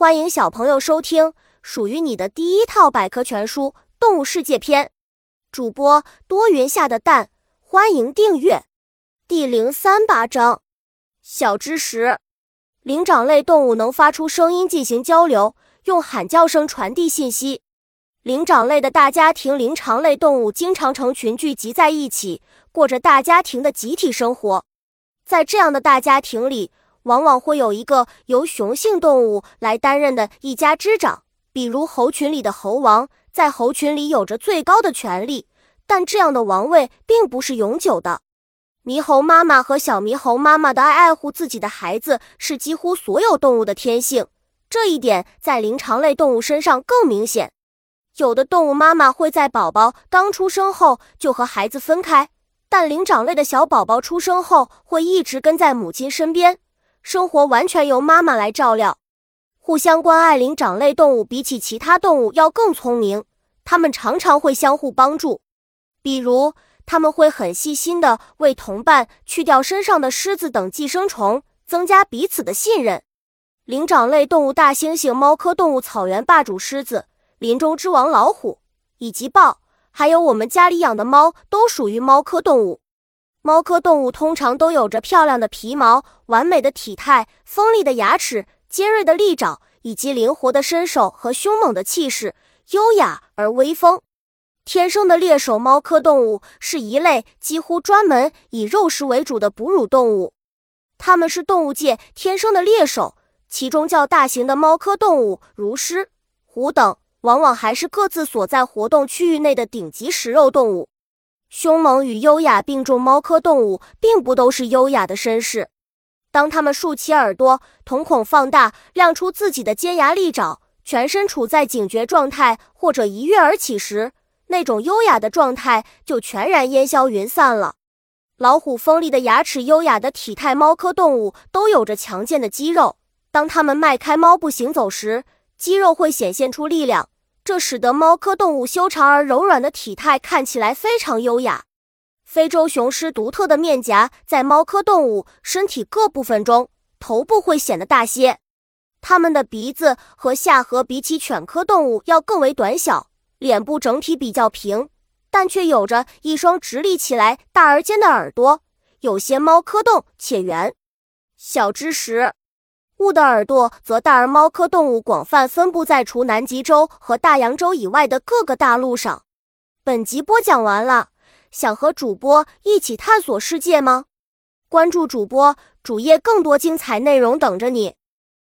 欢迎小朋友收听属于你的第一套百科全书《动物世界篇》。主播多云下的蛋，欢迎订阅。第零三八章：小知识。灵长类动物能发出声音进行交流，用喊叫声传递信息。灵长类的大家庭，灵长类动物经常成群聚集在一起，过着大家庭的集体生活。在这样的大家庭里，往往会有一个由雄性动物来担任的一家之长，比如猴群里的猴王，在猴群里有着最高的权力。但这样的王位并不是永久的。猕猴妈妈和小猕猴妈妈的爱爱护自己的孩子，是几乎所有动物的天性。这一点在灵长类动物身上更明显。有的动物妈妈会在宝宝刚出生后就和孩子分开，但灵长类的小宝宝出生后会一直跟在母亲身边。生活完全由妈妈来照料，互相关爱。灵长类动物比起其他动物要更聪明，它们常常会相互帮助。比如，他们会很细心地为同伴去掉身上的虱子等寄生虫，增加彼此的信任。灵长类动物大猩猩、猫科动物草原霸主狮子、林中之王老虎以及豹，还有我们家里养的猫，都属于猫科动物。猫科动物通常都有着漂亮的皮毛、完美的体态、锋利的牙齿、尖锐的利爪，以及灵活的身手和凶猛的气势，优雅而威风。天生的猎手，猫科动物是一类几乎专门以肉食为主的哺乳动物。它们是动物界天生的猎手，其中较大型的猫科动物，如狮、虎等，往往还是各自所在活动区域内的顶级食肉动物。凶猛与优雅并重，猫科动物并不都是优雅的绅士。当它们竖起耳朵，瞳孔放大，亮出自己的尖牙利爪，全身处在警觉状态，或者一跃而起时，那种优雅的状态就全然烟消云散了。老虎锋利的牙齿，优雅的体态，猫科动物都有着强健的肌肉。当它们迈开猫步行走时，肌肉会显现出力量。这使得猫科动物修长而柔软的体态看起来非常优雅。非洲雄狮独特的面颊在猫科动物身体各部分中，头部会显得大些。它们的鼻子和下颌比起犬科动物要更为短小，脸部整体比较平，但却有着一双直立起来大而尖的耳朵。有些猫科动且圆。小知识。物的耳朵则大，而猫科动物广泛分布在除南极洲和大洋洲以外的各个大陆上。本集播讲完了，想和主播一起探索世界吗？关注主播主页，更多精彩内容等着你。